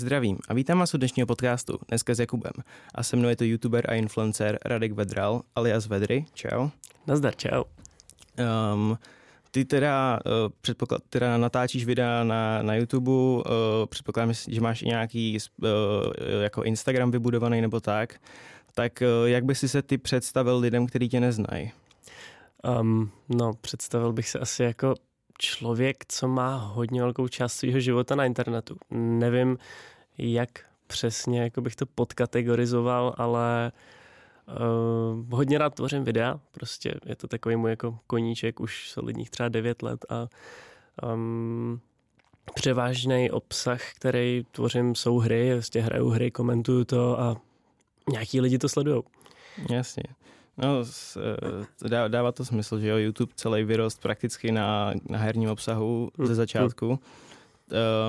Zdravím a vítám vás u dnešního podcastu, dneska s Jakubem. A se mnou je to youtuber a influencer Radek Vedral, alias Vedry. Čau. Nazdar, čau. Um, ty teda, uh, předpoklad, teda natáčíš videa na, na YouTube, uh, předpokládám, že máš i nějaký uh, jako Instagram vybudovaný nebo tak. Tak uh, jak by si se ty představil lidem, kteří tě neznají? Um, no, představil bych se asi jako člověk, co má hodně velkou část svého života na internetu. Nevím, jak přesně jako bych to podkategorizoval, ale uh, hodně rád tvořím videa, prostě je to takový můj jako koníček, už solidních třeba 9 let a um, převážný obsah, který tvořím, jsou hry, vlastně hraju hry, komentuju to a nějaký lidi to sledují. Jasně. No, eh, dává to smysl, že jo, YouTube celý vyrost prakticky na, na herním obsahu ze začátku.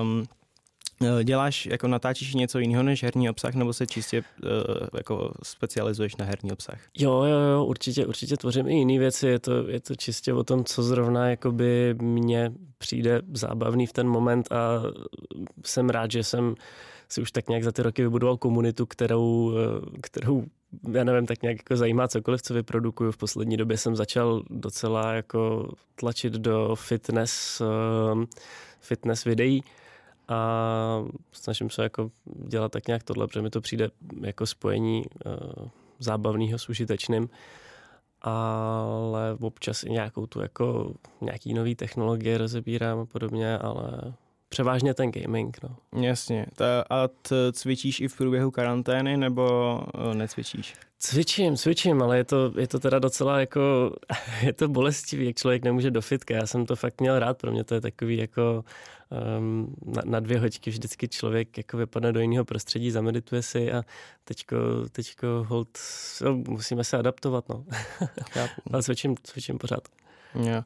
Um, Děláš, jako natáčíš něco jiného než herní obsah, nebo se čistě uh, jako specializuješ na herní obsah? Jo, jo, jo, určitě, určitě tvořím i jiné věci. Je to, je to čistě o tom, co zrovna jakoby mně přijde zábavný v ten moment a jsem rád, že jsem si už tak nějak za ty roky vybudoval komunitu, kterou, kterou já nevím, tak nějak jako zajímá cokoliv, co vyprodukuju. V poslední době jsem začal docela jako tlačit do fitness, uh, fitness videí a snažím se jako dělat tak nějak tohle, protože mi to přijde jako spojení uh, zábavného s užitečným ale občas i nějakou tu jako nějaký nový technologie rozebírám a podobně, ale převážně ten gaming. No. Jasně. Ta, a t, cvičíš i v průběhu karantény nebo uh, necvičíš? Cvičím, cvičím, ale je to, je to teda docela jako, je to bolestivý, jak člověk nemůže do fitka. Já jsem to fakt měl rád, pro mě to je takový jako um, na, na dvě hoďky vždycky člověk jako vypadne do jiného prostředí, zamedituje si a teďko, teďko hold, no, musíme se adaptovat, no. ale cvičím, cvičím pořád. Jo.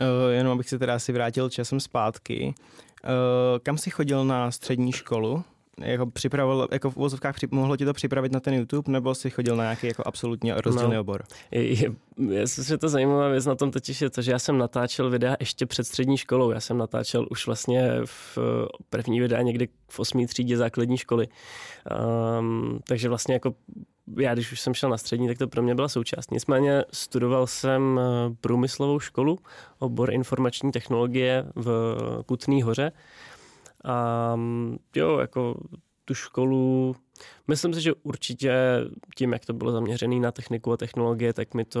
Uh, jenom abych se teda asi vrátil časem zpátky. Uh, kam jsi chodil na střední školu? Jako připravil, jako v uvozovkách při, mohlo ti to připravit na ten YouTube, nebo jsi chodil na nějaký jako absolutně rozdílný no, obor? Je, je, je, je to zajímavá věc na tom totiž je to, že já jsem natáčel videa ještě před střední školou. Já jsem natáčel už vlastně v první videa někdy v osmý třídě základní školy. Um, takže vlastně jako já když už jsem šel na střední, tak to pro mě byla součást. Nicméně studoval jsem eh, průmyslovou školu, obor informační technologie v Kutný hoře. A mm, jo, jako tu školu, myslím si, že určitě tím, jak to bylo zaměřené na techniku a technologie, tak mi to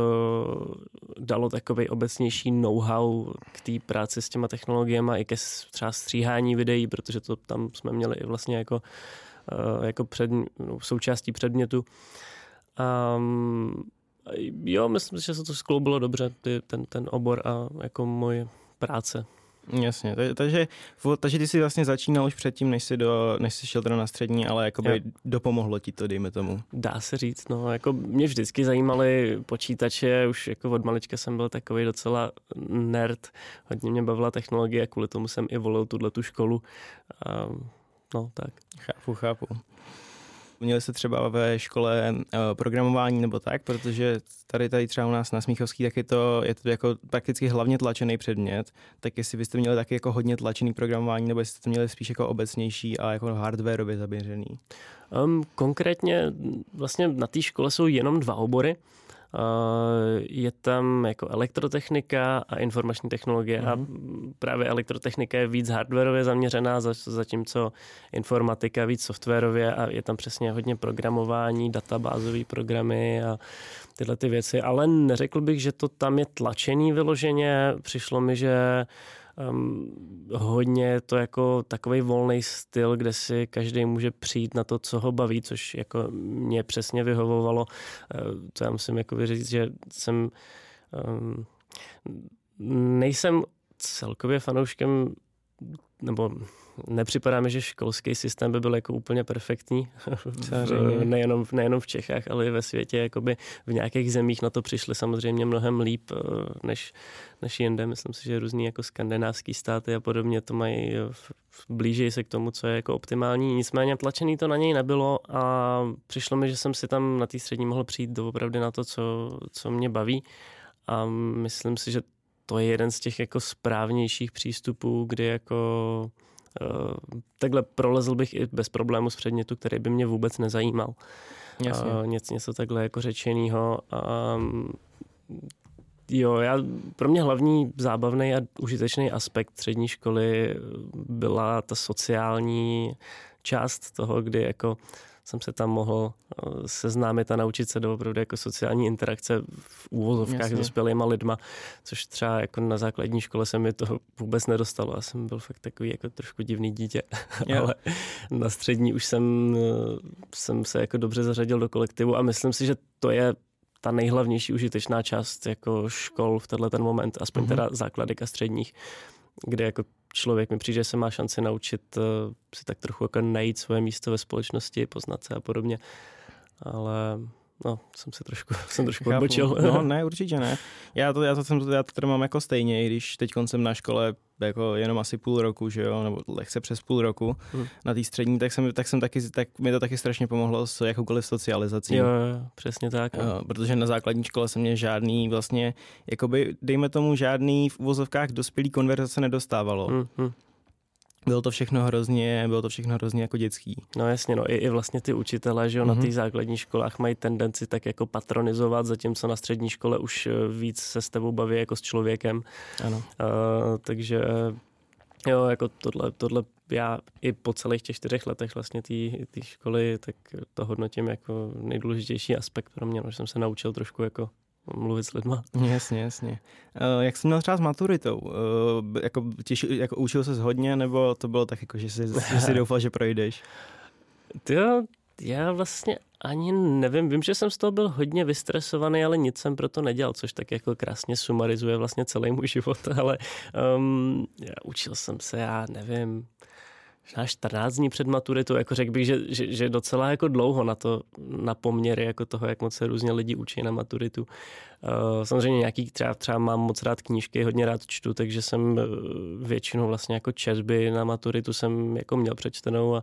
dalo takový obecnější know-how k té práci s těma technologiemi i ke třeba stříhání videí, protože to tam jsme měli i vlastně jako Eh, jako před, no, součástí předmětu. Um, jo, myslím, že se to skloubilo dobře, ty, ten, ten obor a jako moje práce. Jasně, takže, takže ty jsi vlastně začínal už předtím, než jsi, do, než jsi šel teda na střední, ale jakoby jo. dopomohlo ti to, dejme tomu. Dá se říct, no, jako mě vždycky zajímaly počítače, už jako od malička jsem byl takový docela nerd, hodně mě bavila technologie, kvůli tomu jsem i volil tuhle tu školu. Um, No, tak. Chápu, chápu. Měli jste třeba ve škole uh, programování nebo tak, protože tady tady třeba u nás na Smíchovský, tak je to, je to jako prakticky hlavně tlačený předmět, tak jestli byste měli taky jako hodně tlačený programování, nebo jestli jste měli spíš jako obecnější a jako hardwareově zaměřený? Um, konkrétně vlastně na té škole jsou jenom dva obory. Je tam jako elektrotechnika a informační technologie mm. a mhm. právě elektrotechnika je víc hardwareově zaměřená, zatímco informatika víc softwarově a je tam přesně hodně programování, databázové programy a tyhle ty věci, ale neřekl bych, že to tam je tlačený vyloženě. Přišlo mi, že um, hodně to jako takový volný styl, kde si každý může přijít na to, co ho baví, což jako mě přesně vyhovovalo. Uh, to já musím jako říct, že jsem um, nejsem celkově fanouškem nebo nepřipadá mi, že školský systém by byl jako úplně perfektní. nejenom, nejenom v Čechách, ale i ve světě. Jakoby v nějakých zemích na to přišli samozřejmě mnohem líp eh, než, než jinde. Myslím si, že různý jako skandinávský státy a podobně to mají eh, blížej se k tomu, co je jako optimální. Nicméně tlačený to na něj nebylo a přišlo mi, že jsem si tam na té střední mohl přijít doopravdy na to, co, co mě baví. A myslím si, že to je jeden z těch jako správnějších přístupů, kdy jako takhle prolezl bych i bez problému z předmětu, který by mě vůbec nezajímal. Jasně. Uh, něco, něco takhle jako řečenýho. Um, jo, já, pro mě hlavní zábavný a užitečný aspekt střední školy byla ta sociální část toho, kdy jako jsem se tam mohl eh, seznámit a naučit se doopravdy jako sociální interakce v úvozovkách Jasně. s dospělýma lidma, což třeba jako na základní škole se mi toho vůbec nedostalo. Já jsem byl fakt takový jako trošku divný dítě, ale na střední už jsem, eh, jsem se jako dobře zařadil do kolektivu a myslím si, že to je ta nejhlavnější užitečná část jako škol v tenhle ten moment, aspoň mm-hmm. teda základek a středních, kde jako člověk mi přijde, že se má šanci naučit uh, si tak trochu jako najít svoje místo ve společnosti, poznat se a podobně. Ale No, jsem se trošku, jsem trošku odbočil. No, ne, určitě ne. Já to, já to, jsem, já to tady mám jako stejně, i když teď jsem na škole jako jenom asi půl roku, že jo, nebo lehce přes půl roku hmm. na té střední, tak jsem, tak jsem taky, tak mi to taky strašně pomohlo s jakoukoliv socializací. Jo, jo přesně tak. Jo, protože na základní škole jsem mě žádný vlastně, jakoby, dejme tomu, žádný v uvozovkách dospělý konverzace nedostávalo. Hmm, hmm bylo to všechno hrozně, bylo to všechno hrozně jako dětský. No jasně, no i, i vlastně ty učitelé, že jo, mm-hmm. na mhm. těch základních školách mají tendenci tak jako patronizovat, zatímco na střední škole už eh, víc se s tebou baví jako s člověkem. Ano. Uh, takže jo, jako tohle, tohle já i po celých těch čtyřech letech vlastně té školy, tak to hodnotím jako nejdůležitější aspekt pro mě, no, že jsem se naučil trošku jako mluvit s lidma. Jasně, jasně. Uh, jak jsi měl třeba s maturitou? Uh, jako, těši, jako učil se hodně, nebo to bylo tak, jako, že jsi, že jsi doufal, že projdeš? Ty já vlastně ani nevím, vím, že jsem z toho byl hodně vystresovaný, ale nic jsem pro to nedělal, což tak jako krásně sumarizuje vlastně celý můj život, ale um, já učil jsem se, já nevím, na 14 dní před maturitou, jako řekl bych, že, že, že docela jako dlouho na to, na poměry jako toho, jak moc se různě lidi učí na maturitu. Uh, samozřejmě nějaký třeba, třeba mám moc rád knížky, hodně rád čtu, takže jsem uh, většinou vlastně jako četby na maturitu jsem jako měl přečtenou a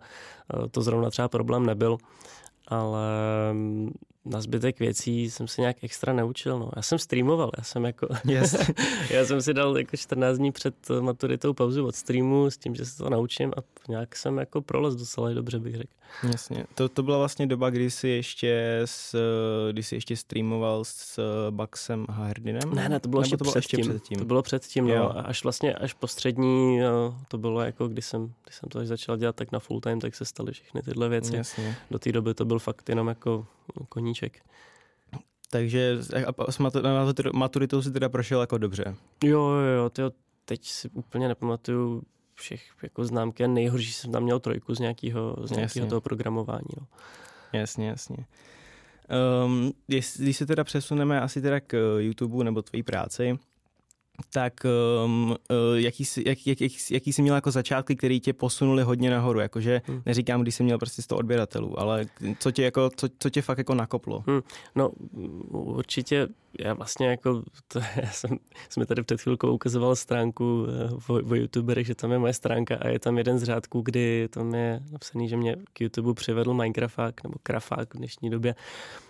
uh, to zrovna třeba problém nebyl ale mm, na zbytek věcí jsem se nějak extra neučil. No. Já jsem streamoval, já jsem jako, yes. já jsem si dal jako 14 dní před maturitou pauzu od streamu s tím, že se to naučím a nějak jsem jako prolez docela dobře, bych řekl. Jasně. To, to byla vlastně doba, kdy jsi ještě s, kdy jsi ještě streamoval s Baxem a Herdinem? Ne, ne, to bylo, ještě, to bylo předtím. ještě předtím. To bylo předtím, no. Až vlastně, až po střední, no, to bylo jako, když jsem, když jsem to až začal dělat tak na full time, tak se staly všechny tyhle věci. Jasně. Do té doby to byl fakt jenom jako koníček. Takže a s maturitou si teda prošel jako dobře. Jo, jo, jo, tyjo, teď si úplně nepamatuju všech jako známky nejhorší jsem tam měl trojku z nějakého, z nějakého toho programování. No. Jasně, jasně. Um, když se teda přesuneme asi teda k YouTube nebo tvojí práci, tak um, jaký, jsi, jak, jak, jak, jaký jsi měl jako začátky, které tě posunuli hodně nahoru, jakože hmm. neříkám, když jsi měl prostě 100 odběratelů, ale co tě, jako, co, co tě fakt jako nakoplo? Hmm. No určitě já vlastně jako, to, já jsem, jsme tady před chvilkou ukazoval stránku eh, o, o youtuberech, že tam je moje stránka a je tam jeden z řádků, kdy tam je napsaný, že mě k YouTube přivedl Minecraft nebo Krafák v dnešní době.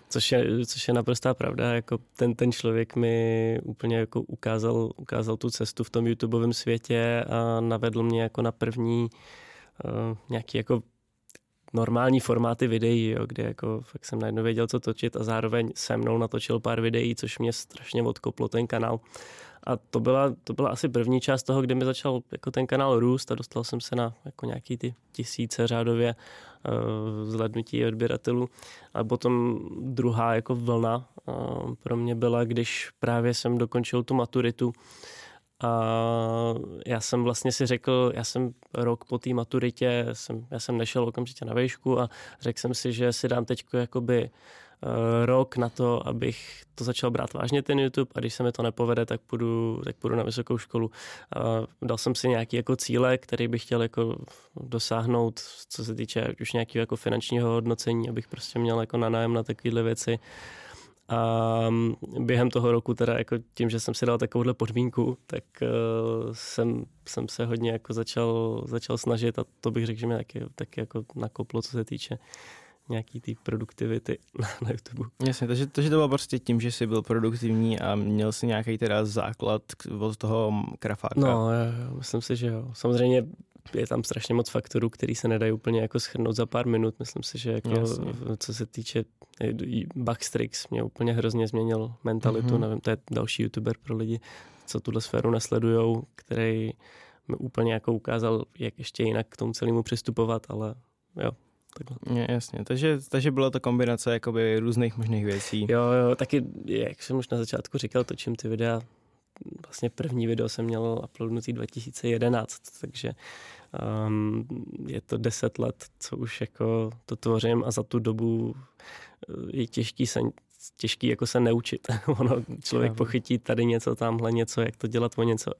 Což je, což je naprostá pravda, jako ten, ten člověk mi úplně jako ukázal, ukázal tu cestu v tom YouTubeovém světě a navedl mě jako na první uh, nějaký jako normální formáty videí, jo, kde jako fakt jsem najednou věděl, co točit a zároveň se mnou natočil pár videí, což mě strašně odkoplo ten kanál. A to byla, to byla asi první část toho, kdy mi začal jako ten kanál růst a dostal jsem se na jako nějaký ty tisíce řádově uh, zhlednutí odběratelů. A potom druhá jako vlna uh, pro mě byla, když právě jsem dokončil tu maturitu, a já jsem vlastně si řekl, já jsem rok po té maturitě, jsem, já jsem nešel okamžitě na vejšku a řekl jsem si, že si dám teď jakoby uh, rok na to, abych to začal brát vážně ten YouTube a když se mi to nepovede, tak půjdu, tak půjdu na vysokou školu. Uh, dal jsem si nějaký jako cíle, který bych chtěl jako dosáhnout, co se týče už nějakého jako finančního hodnocení, abych prostě měl jako na nájem na takovéhle věci. A mm, během toho roku teda jako tím, že jsem si dal takovouhle podmínku, tak uh, jsem, jsem se hodně jako začal, začal snažit a to bych řekl, že mě taky, taky jako nakoplo, co se týče nějaký ty produktivity na, na YouTube. Jasně, takže, takže to bylo prostě tím, že jsi byl produktivní a měl si nějaký teda základ od toho krafáka. No, já, myslím si, že jo. Samozřejmě je tam strašně moc faktorů, který se nedají úplně jako schrnout za pár minut. Myslím si, že jako, co se týče Backstrix, mě úplně hrozně změnil mentalitu. Mm-hmm. Nevím, to je další youtuber pro lidi, co tuhle sféru nesledujou, který mi úplně jako ukázal, jak ještě jinak k tomu celému přistupovat, ale jo, takhle. Je, jasně, takže, takže byla to kombinace jakoby různých možných věcí. Jo, jo, taky, jak jsem už na začátku říkal, točím ty videa, vlastně první video jsem měl uploadnutý 2011, takže um, je to deset let, co už jako to tvořím a za tu dobu eh, je těžký se, těžký jako se neučit. ono, člověk pochytí tady něco, tamhle něco, jak to dělat o něco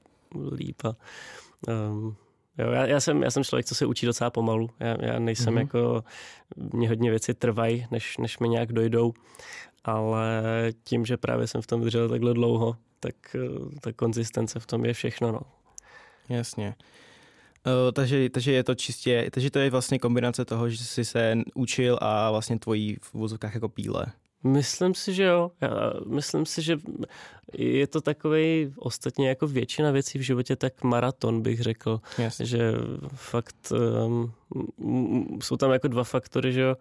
líp a um, Jo, já, já, jsem, já jsem člověk, co se učí docela pomalu. Já, já nejsem mm-hmm. jako, mě hodně věci trvají, než, než mi nějak dojdou, ale tím, že právě jsem v tom vydržel takhle dlouho, tak ta konzistence v tom je všechno. No. Jasně. Uh, takže, takže je to čistě, takže to je vlastně kombinace toho, že jsi se učil a vlastně tvojí v vozovkách jako píle. Myslím si, že jo. Já myslím si, že je to takový ostatně jako většina věcí v životě, tak maraton bych řekl. Yes. Že fakt um, jsou tam jako dva faktory, že jo.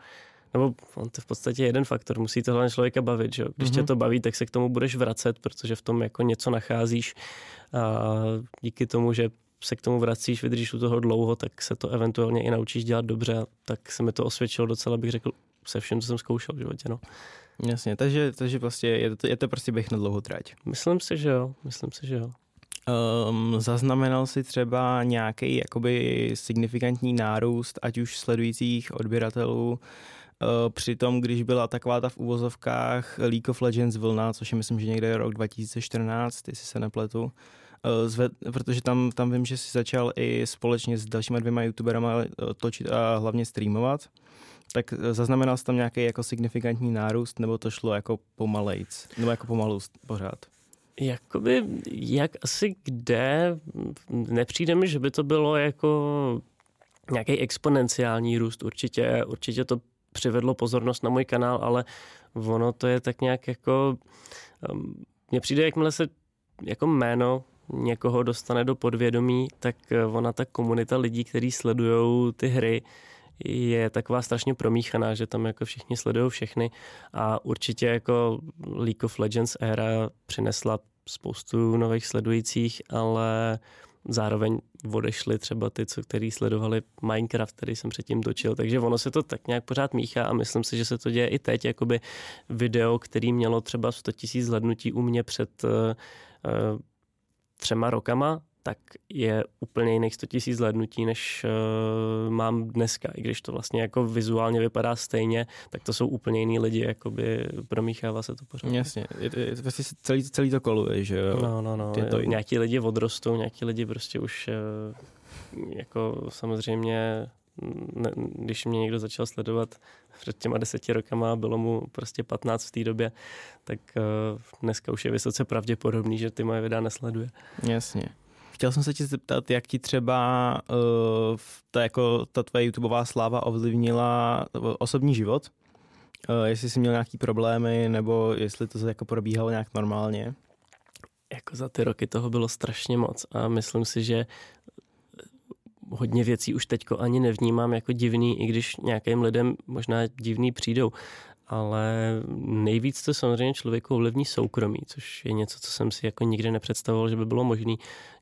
Nebo on to v podstatě jeden faktor, musí to hlavně člověka bavit, že jo. Když mm-hmm. tě mhm. to baví, tak se k tomu budeš vracet, protože v tom jako něco nacházíš a díky tomu, že se k tomu vracíš, vydržíš u toho dlouho, tak se to eventuálně i naučíš dělat dobře. Tak se mi to osvědčilo docela, bych řekl, se vším, co jsem zkoušel v životě. No. Jasně, takže, takže prostě je to, je to prostě běh na dlouhou trať. Myslím si, že jo, myslím si, že jo. Um, zaznamenal si třeba nějaký jakoby signifikantní nárůst, ať už sledujících odběratelů, uh, při tom, když byla taková ta v uvozovkách League of Legends vlna, což je myslím, že někde rok 2014, jestli se nepletu, uh, zved, protože tam, tam vím, že si začal i společně s dalšíma dvěma youtuberama uh, točit a hlavně streamovat tak zaznamenal jsi tam nějaký jako signifikantní nárůst, nebo to šlo jako pomalejc, nebo jako pomalu pořád? Jakoby, jak asi kde, nepřijde mi, že by to bylo jako nějaký exponenciální růst. Určitě, určitě to přivedlo pozornost na můj kanál, ale ono to je tak nějak jako, mně přijde, jakmile se jako jméno někoho dostane do podvědomí, tak ona ta komunita lidí, kteří sledují ty hry, je taková strašně promíchaná, že tam jako všichni sledují všechny a určitě jako League of Legends éra přinesla spoustu nových sledujících, ale zároveň odešli třeba ty, co který sledovali Minecraft, který jsem předtím točil, takže ono se to tak nějak pořád míchá a myslím si, že se to děje i teď, jakoby video, který mělo třeba 100 000 zhlednutí u mě před uh, třema rokama, tak je úplně jiných 100 tisíc zhlednutí, než uh, mám dneska. I když to vlastně jako vizuálně vypadá stejně, tak to jsou úplně jiný lidi, jakoby promíchává se to pořád. Jasně, je, je, vlastně celý, celý to koluje, že jo? No, no, no. Je to nějaký lidi odrostou, nějaký lidi prostě už uh, jako samozřejmě ne, když mě někdo začal sledovat před těma deseti rokama, bylo mu prostě 15 v té době, tak uh, dneska už je vysoce pravděpodobný, že ty moje videa nesleduje. Jasně. Chtěl jsem se tě zeptat, jak ti třeba uh, ta, jako, ta tvoje YouTubeová sláva ovlivnila uh, osobní život? Uh, jestli jsi měl nějaký problémy, nebo jestli to jako probíhalo nějak normálně? Jako za ty roky toho bylo strašně moc a myslím si, že hodně věcí už teďko ani nevnímám jako divný, i když nějakým lidem možná divný přijdou ale nejvíc to samozřejmě člověku ovlivní soukromí, což je něco, co jsem si jako nikdy nepředstavoval, že by bylo možné,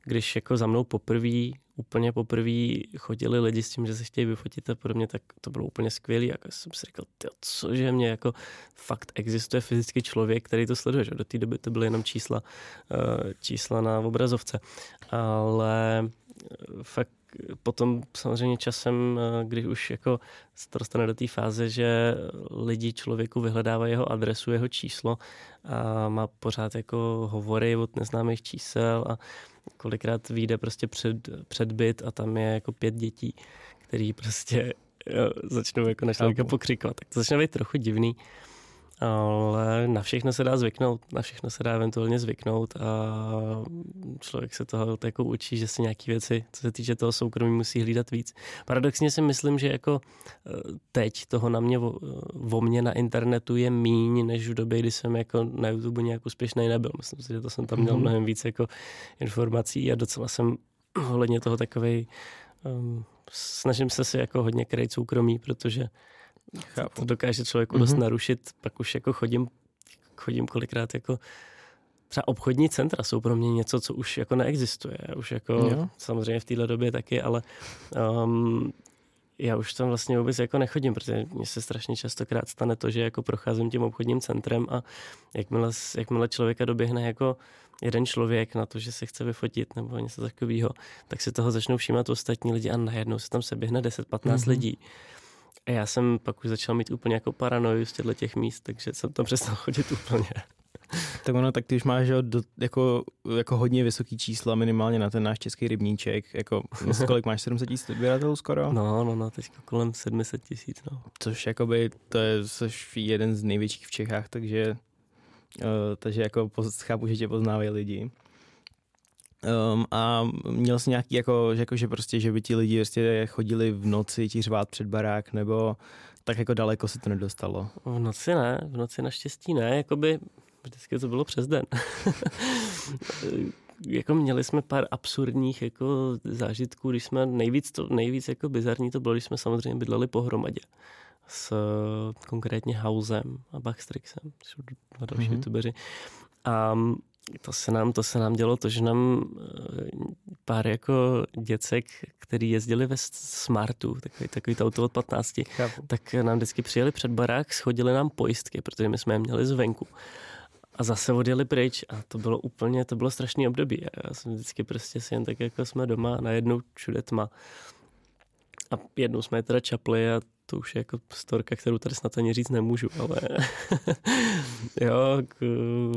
když jako za mnou poprvé, úplně poprvé chodili lidi s tím, že se chtějí vyfotit a podobně, tak to bylo úplně skvělé. Jako jsem si říkal, cože mě jako fakt existuje fyzický člověk, který to sleduje, že do té doby to byly jenom čísla, eh, čísla na obrazovce. Ale fakt potom samozřejmě časem, eh, když už jako se to dostane do té fáze, že lidi člověku vyhledávají jeho adresu, jeho číslo a má pořád jako hovory od neznámých čísel a kolikrát vyjde prostě před, před byt a tam je jako pět dětí, který prostě jo, začnou jako na člověka pokřikovat. Tak to začne být trochu divný ale na všechno se dá zvyknout, na všechno se dá eventuálně zvyknout a člověk se toho jako učí, že si nějaké věci, co se týče toho soukromí, musí hlídat víc. Paradoxně si myslím, že jako e, teď toho na mě, o mě na internetu je míň, než v době, kdy jsem jako na YouTube nějak úspěšný nebyl. Myslím si, že to jsem tam měl mhm. mnohem víc jako informací a docela jsem ohledně toho takovej um, snažím se si jako hodně krejt soukromí, protože Chápu. to dokáže člověku mm-hmm. dost narušit, pak už jako chodím, chodím kolikrát jako třeba obchodní centra jsou pro mě něco, co už jako neexistuje. Už jako jo. samozřejmě v téhle době taky, ale um, já už tam vlastně vůbec jako nechodím, protože mně se strašně častokrát stane to, že jako procházím tím obchodním centrem a jakmile, jakmile člověka doběhne jako jeden člověk na to, že se chce vyfotit nebo něco takového, tak si toho začnou všímat ostatní lidi a najednou se tam se běhne 10-15 mm-hmm. lidí. A já jsem pak už začal mít úplně jako paranoju z těchto těch míst, takže jsem tam přestal chodit úplně. Tak ono, tak ty už máš do, jako, jako hodně vysoký čísla minimálně na ten náš český rybníček. Jako, kolik máš, 700 tisíc odběratelů skoro? No, no, no, teď kolem 700 tisíc, no. Což jakoby, to je což jeden z největších v Čechách, takže, uh, takže jako chápu, že tě poznávají lidi. Um, a měl jsi nějaký, jako, že, jako, že prostě, že by ti lidi prostě chodili v noci ti řvát před barák, nebo tak jako daleko se to nedostalo? V noci ne, v noci naštěstí ne, jakoby vždycky to bylo přes den. jako měli jsme pár absurdních jako zážitků, když jsme nejvíc, to, nejvíc jako bizarní to bylo, když jsme samozřejmě bydleli pohromadě s konkrétně Hausem a Bachstrixem, jsou dva další mm-hmm. youtubeři. A to se nám, to se nám dělo to, že nám eh, pár jako děcek, který jezdili ve Smartu, takový, takový to auto od 15, Chápu. tak nám vždycky přijeli před barák, schodili nám pojistky, protože my jsme je měli zvenku a zase odjeli pryč a to bylo úplně, to bylo strašný období. Já jsem vždycky prostě si jen tak jako jsme doma, najednou všude tma. A jednou jsme je teda čapli a to už je jako storka, kterou tady snad ani říct nemůžu, ale jo,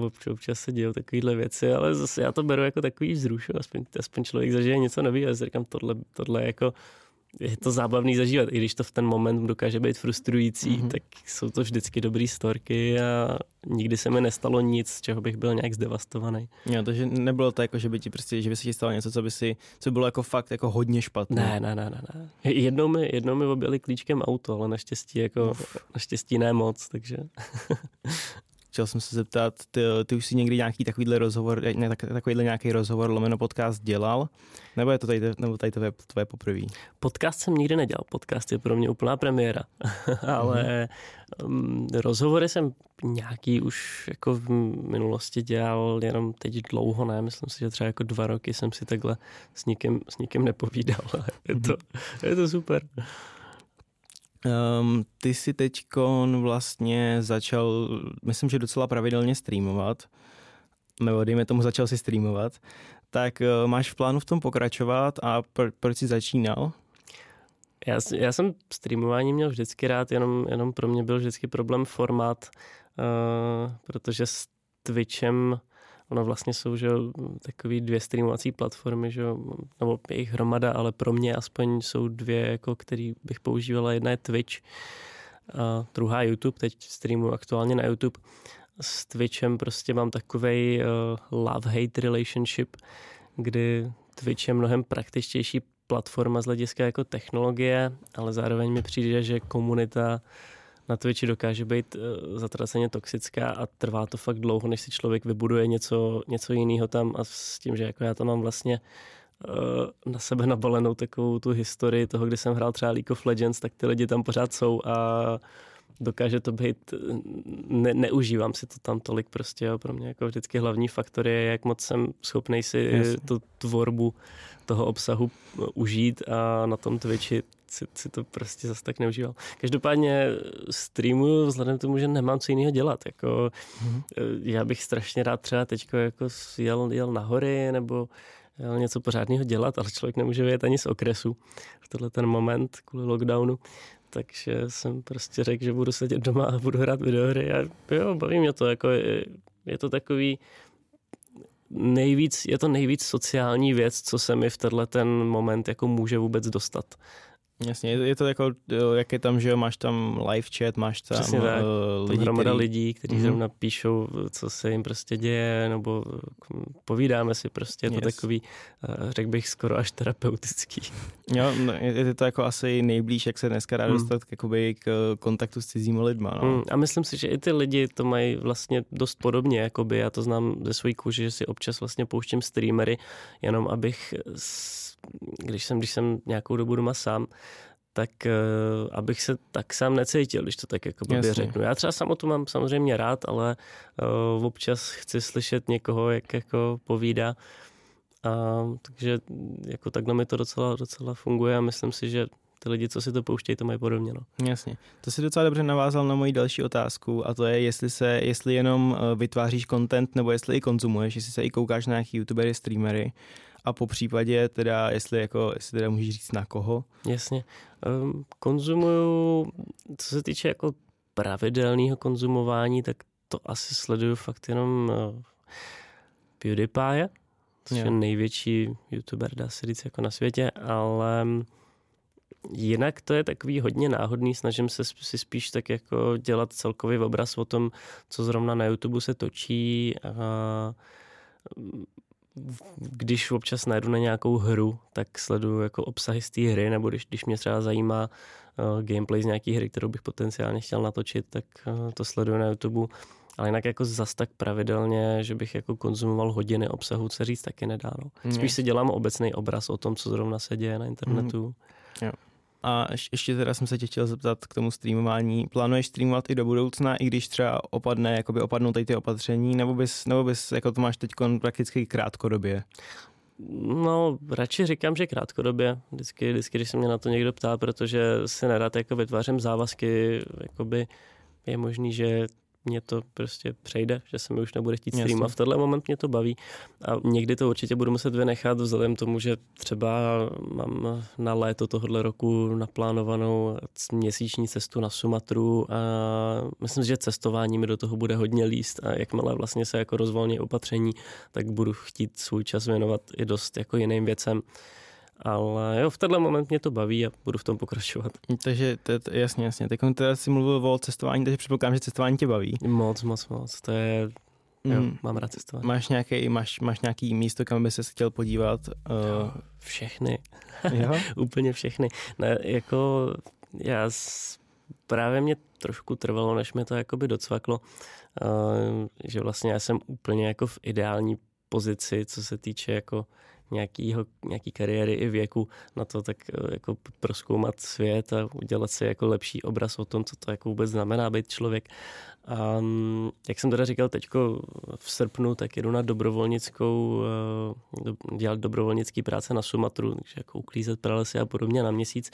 občas, občas se dějou takovéhle věci, ale zase já to beru jako takový vzruš, aspoň, aspoň člověk zažije něco nového a říkám, tohle, tohle jako je to zábavný zažívat, i když to v ten moment dokáže být frustrující, mm-hmm. tak jsou to vždycky dobrý storky a nikdy se mi nestalo nic, z čeho bych byl nějak zdevastovaný. Jo, takže nebylo to jako, že by ti prostě, že by se ti stalo něco, co by si, co bylo jako fakt jako hodně špatné. Ne, ne, ne, ne, ne. Jednou mi, jednou mi objeli klíčkem auto, ale naštěstí jako, Uf. naštěstí ne moc, takže. Chtěl jsem se zeptat, ty, ty už si někdy nějaký takovýhle rozhovor, ne, tak, takovýhle nějaký rozhovor, lomeno podcast dělal? Nebo je to tady, nebo tady tvoje, tvoje poprvé? Podcast jsem nikdy nedělal, podcast je pro mě úplná premiéra, ale mm-hmm. rozhovory jsem nějaký už jako v minulosti dělal, jenom teď dlouho ne, myslím si, že třeba jako dva roky jsem si takhle s nikým, s nikým nepovídal, je to, je to super. Um, ty si teď vlastně začal, myslím, že docela pravidelně streamovat, nebo dejme tomu začal si streamovat, tak uh, máš v plánu v tom pokračovat a pro, proč jsi začínal? Já, já jsem streamování měl vždycky rád, jenom, jenom pro mě byl vždycky problém formát, uh, protože s Twitchem Ono vlastně jsou že, takový dvě streamovací platformy, že, nebo jejich hromada, ale pro mě aspoň jsou dvě, jako, který bych používala. Jedna je Twitch, a druhá YouTube, teď streamuji aktuálně na YouTube. S Twitchem prostě mám takový uh, love-hate relationship, kdy Twitch je mnohem praktičtější platforma z hlediska jako technologie, ale zároveň mi přijde, že komunita na Twitchi dokáže být uh, zatraceně toxická a trvá to fakt dlouho, než si člověk vybuduje něco, něco jiného tam a s tím, že jako já tam mám vlastně uh, na sebe nabalenou takovou tu historii toho, kdy jsem hrál třeba League of Legends, tak ty lidi tam pořád jsou a dokáže to být, ne, neužívám si to tam tolik prostě, jo. pro mě jako vždycky hlavní faktor je, jak moc jsem schopný si Jasně. tu tvorbu toho obsahu užít a na tom Twitchi si, si to prostě zase tak neužíval. Každopádně streamuju vzhledem k tomu, že nemám co jiného dělat. Jako, mm-hmm. Já bych strašně rád třeba teď jako jel, jel na hory nebo jel něco pořádného dělat, ale člověk nemůže vyjet ani z okresu v tenhle ten moment kvůli lockdownu. Takže jsem prostě řekl, že budu sedět doma a budu hrát videohry a jo, baví mě to. Jako je, je to takový nejvíc, je to nejvíc sociální věc, co se mi v tenhle ten moment jako může vůbec dostat Jasně, je to jako, jak je tam, že máš tam live chat, máš tam Přesně tak. Uh, lidi, hromada který... lidí, kteří mm-hmm. zrovna píšou, co se jim prostě děje, nebo povídáme si prostě, je to yes. takový, uh, řekl bych, skoro až terapeutický. Jo, no, je, to jako asi nejblíž, jak se dneska dá mm. dostat k, k kontaktu s cizími lidma. No. Mm, a myslím si, že i ty lidi to mají vlastně dost podobně, jakoby já to znám ze své kůže, že si občas vlastně pouštím streamery, jenom abych s když jsem, když jsem nějakou dobu doma sám, tak uh, abych se tak sám necítil, když to tak jako blbě řeknu. Já třeba samotu mám samozřejmě rád, ale uh, občas chci slyšet někoho, jak jako povídá. A, takže jako takhle mi to docela, docela funguje a myslím si, že ty lidi, co si to pouštějí, to mají podobně. No. Jasně. To si docela dobře navázal na moji další otázku a to je, jestli se, jestli jenom eh, vytváříš content nebo jestli i konzumuješ, jestli se i koukáš na nějaký youtubery, streamery a po případě teda, jestli, jako, jestli teda můžeš říct na koho? Jasně. Um, konzumuju, co se týče jako pravidelného konzumování, tak to asi sleduju fakt jenom uh, PewDiePie, což je největší youtuber, dá se říct, jako na světě, ale jinak to je takový hodně náhodný, snažím se si spíš tak jako dělat celkový obraz o tom, co zrovna na YouTube se točí a když občas najdu na nějakou hru, tak sleduju jako obsahy z té hry, nebo když, když mě třeba zajímá uh, gameplay z nějaké hry, kterou bych potenciálně chtěl natočit, tak uh, to sleduju na YouTube. Ale jinak jako zas tak pravidelně, že bych jako konzumoval hodiny obsahu, co říct, taky nedá. No. Spíš si dělám obecný obraz o tom, co zrovna se děje na internetu. Mm. A ještě teda jsem se tě chtěl zeptat k tomu streamování. Plánuješ streamovat i do budoucna, i když třeba opadne, jakoby opadnou tady ty opatření, nebo bys, nebo bys jako to máš teď prakticky krátkodobě? No, radši říkám, že krátkodobě. Vždycky, vždycky, když se mě na to někdo ptá, protože si nerad jako vytvářím závazky, jakoby je možný, že mě to prostě přejde, že se mi už nebude chtít streamovat. V tenhle moment mě to baví a někdy to určitě budu muset vynechat vzhledem tomu, že třeba mám na léto tohohle roku naplánovanou měsíční cestu na Sumatru a myslím si, že cestování mi do toho bude hodně líst a jakmile vlastně se jako rozvolní opatření, tak budu chtít svůj čas věnovat i dost jako jiným věcem. Ale jo, v tenhle moment mě to baví a budu v tom pokračovat. Takže to, to, jasně, jasně. Tak teda si mluvil o cestování, takže předpokládám, že cestování tě baví. Moc, moc, moc. To je Jo, mm. mám rád cestovat. Máš nějaký, máš, máš nějaký místo, kam by se chtěl podívat? Uh... všechny. Jo? Úplně všechny. Ne, jako já s, právě mě trošku trvalo, než mi to jakoby docvaklo, uh, že vlastně já jsem úplně jako v ideální pozici, co se týče jako nějakýho, nějaký kariéry i věku na to, tak eh, jako proskoumat svět a udělat si jako lepší obraz o tom, co to jako vůbec znamená být člověk. A mm, jak jsem teda říkal teďko v srpnu, tak jedu na dobrovolnickou, eh, dělat dobrovolnický práce na Sumatru, takže jako uklízet pralesy a podobně na měsíc.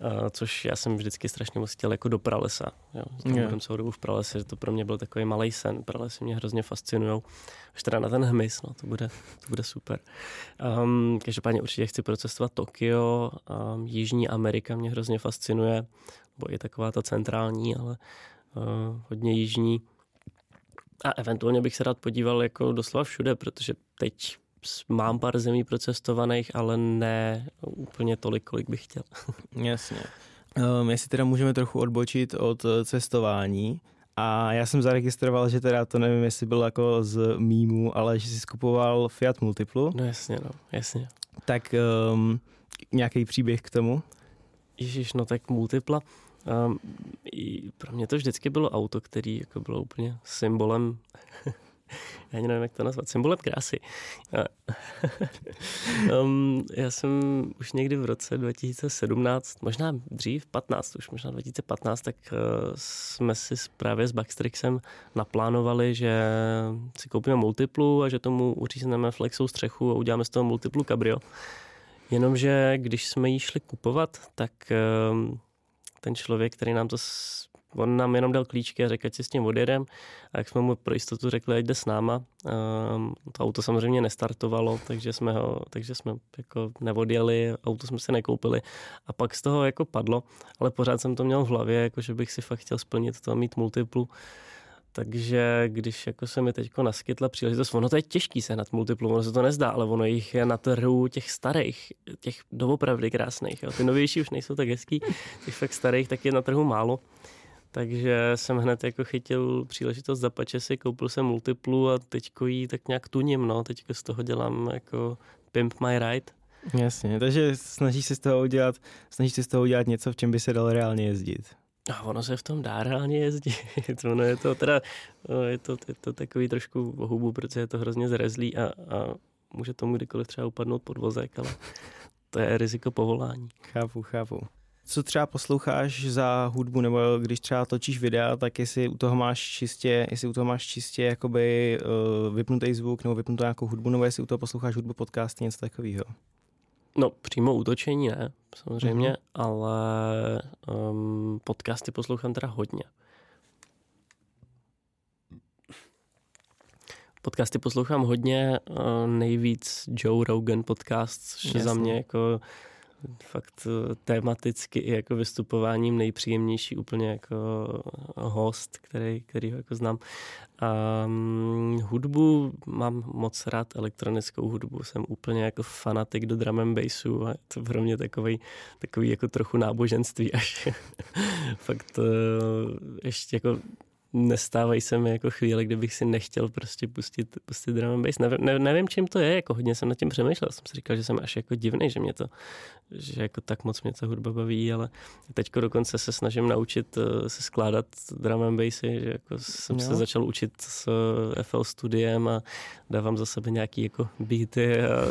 Uh, což já jsem vždycky strašně moc chtěl jako do pralesa. Jo. yeah. celou dobu v pralese, že to pro mě byl takový malý sen. Pralesy mě hrozně fascinují. Až teda na ten hmyz, no, to bude, to bude super. Um, každopádně určitě chci procestovat Tokio, um, Jižní Amerika mě hrozně fascinuje, bo je taková ta centrální, ale uh, hodně jižní. A eventuálně bych se rád podíval jako doslova všude, protože teď mám pár zemí procestovaných, ale ne úplně tolik, kolik bych chtěl. Jasně. Um, jestli teda můžeme trochu odbočit od eh, cestování, a já jsem zaregistroval, že teda to nevím, jestli bylo jako z mýmu, ale že jsi skupoval Fiat Multiplu. No jasně, no, jasně. Tak um, nějaký příběh k tomu? Ježíš, no tak Multipla. Um, pro mě to vždycky bylo auto, který jako bylo úplně symbolem já nevím, jak to nazvat, symbolem krásy. um, já jsem už někdy v roce 2017, možná dřív, 15, už možná 2015, tak uh, jsme si právě s Backstrixem naplánovali, že si koupíme multiplu a že tomu uřízneme flexou střechu a uděláme z toho multiplu cabrio. Jenomže když jsme ji šli kupovat, tak um, ten člověk, který nám to On nám jenom dal klíčky a řekl, ať si s tím odjedem. A jak jsme mu pro jistotu řekli, ať jde s náma, um, to auto samozřejmě nestartovalo, takže jsme ho, takže jsme jako neodjeli, auto jsme si nekoupili. A pak z toho jako padlo, ale pořád jsem to měl v hlavě, jako že bych si fakt chtěl splnit to a mít multiplu. takže když jako se mi teď naskytla příležitost, ono to je těžký se nad multiplu, ono se to nezdá, ale ono jich je na trhu těch starých, těch doopravdy krásných. Jo. Ty novější už nejsou tak hezký, těch fakt starých tak je na trhu málo. Takže jsem hned jako chytil příležitost za si, koupil jsem multiplu a teďko jí tak nějak tuním, no. Teďko z toho dělám jako pimp my ride. Jasně, takže snažíš se z toho udělat, snažíš se z toho udělat něco, v čem by se dalo reálně jezdit. A ono se v tom dá reálně jezdit. ono je to teda, no, je to, je to takový trošku hubu, protože je to hrozně zrezlý a, a může tomu kdykoliv třeba upadnout podvozek, ale to je riziko povolání. Chápu, chápu. Co třeba posloucháš za hudbu, nebo když třeba točíš videa, tak jestli u toho máš čistě, jestli u toho máš čistě jakoby uh, vypnutý zvuk, nebo vypnutou nějakou hudbu, nebo jestli u toho posloucháš hudbu, podcasty, něco takového? No, přímo útočení ne, samozřejmě, mm-hmm. ale um, podcasty poslouchám teda hodně. Podcasty poslouchám hodně, uh, nejvíc Joe Rogan podcast, což je za mě jako fakt eh, tematicky i jako vystupováním nejpříjemnější úplně jako host, který, který ho jako znám. A um, hudbu mám moc rád, elektronickou hudbu. Jsem úplně jako fanatik do drum and bassu a je to pro mě takový, takový jako trochu náboženství až. fakt uh, ještě jako nestávají se mi jako chvíle, kdybych si nechtěl prostě pustit, pustit drum and bass. Nevím, ne, nevím, čím to je, jako hodně jsem nad tím přemýšlel. Jsem si říkal, že jsem až jako divný, že mě to, že jako tak moc mě ta hudba baví, ale teďko dokonce se snažím naučit uh, se skládat drum and bassy, že jako jsem jo. se začal učit s eh, FL Studiem a dávám za sebe nějaký jako beaty a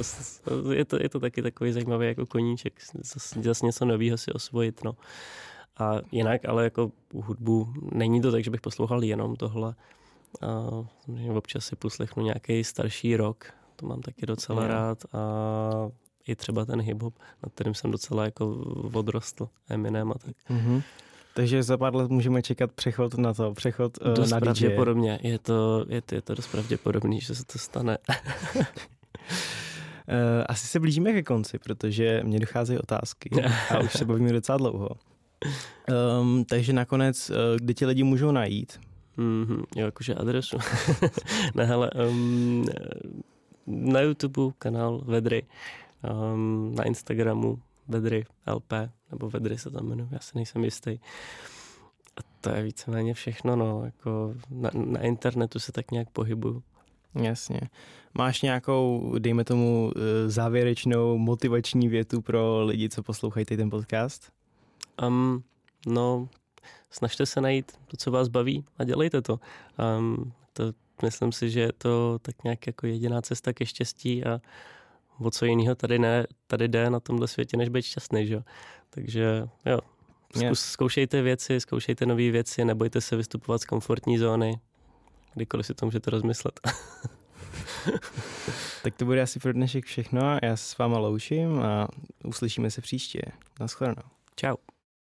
je to, je to taky takový zajímavý jako koníček, zase, zase něco nového si osvojit, no. A jinak, ale jako u hudbu není to tak, že bych poslouchal jenom tohle. A občas si poslechnu nějaký starší rok, to mám taky docela yeah. rád. A i třeba ten hip-hop, nad kterým jsem docela jako odrostl, Eminem a tak. Mm-hmm. Takže za pár let můžeme čekat přechod na to, přechod uh, dost na pravděpodobně. Je to, je, to, je to dost pravděpodobný, že se to stane. Uh, asi se blížíme ke konci, protože mě docházejí otázky a už se bavíme docela dlouho. Um, takže nakonec, uh, kde ti lidi můžou najít? Mm-hmm, jo, jakože adresu. ne, hele, um, na YouTube kanál Vedry, um, na Instagramu Vedry LP, nebo Vedry se tam jmenuje, já se nejsem jistý. A to je víceméně všechno, no, jako na, na internetu se tak nějak pohybuju. Jasně. Máš nějakou, dejme tomu, eh, závěrečnou motivační větu pro lidi, co poslouchají ten podcast? Um, no, snažte se najít to, co vás baví a dělejte to. Um, to myslím si, že je to tak nějak jako jediná cesta ke štěstí a o co jiného tady, ne, tady jde na tomhle světě, než být šťastný, že? Takže jo, zkus, zkoušejte věci, zkoušejte nové věci, nebojte se vystupovat z komfortní zóny, kdykoliv si to můžete rozmyslet. tak to bude asi pro dnešek všechno. Já se s váma loučím a uslyšíme se příště. Naschledanou. Ciao.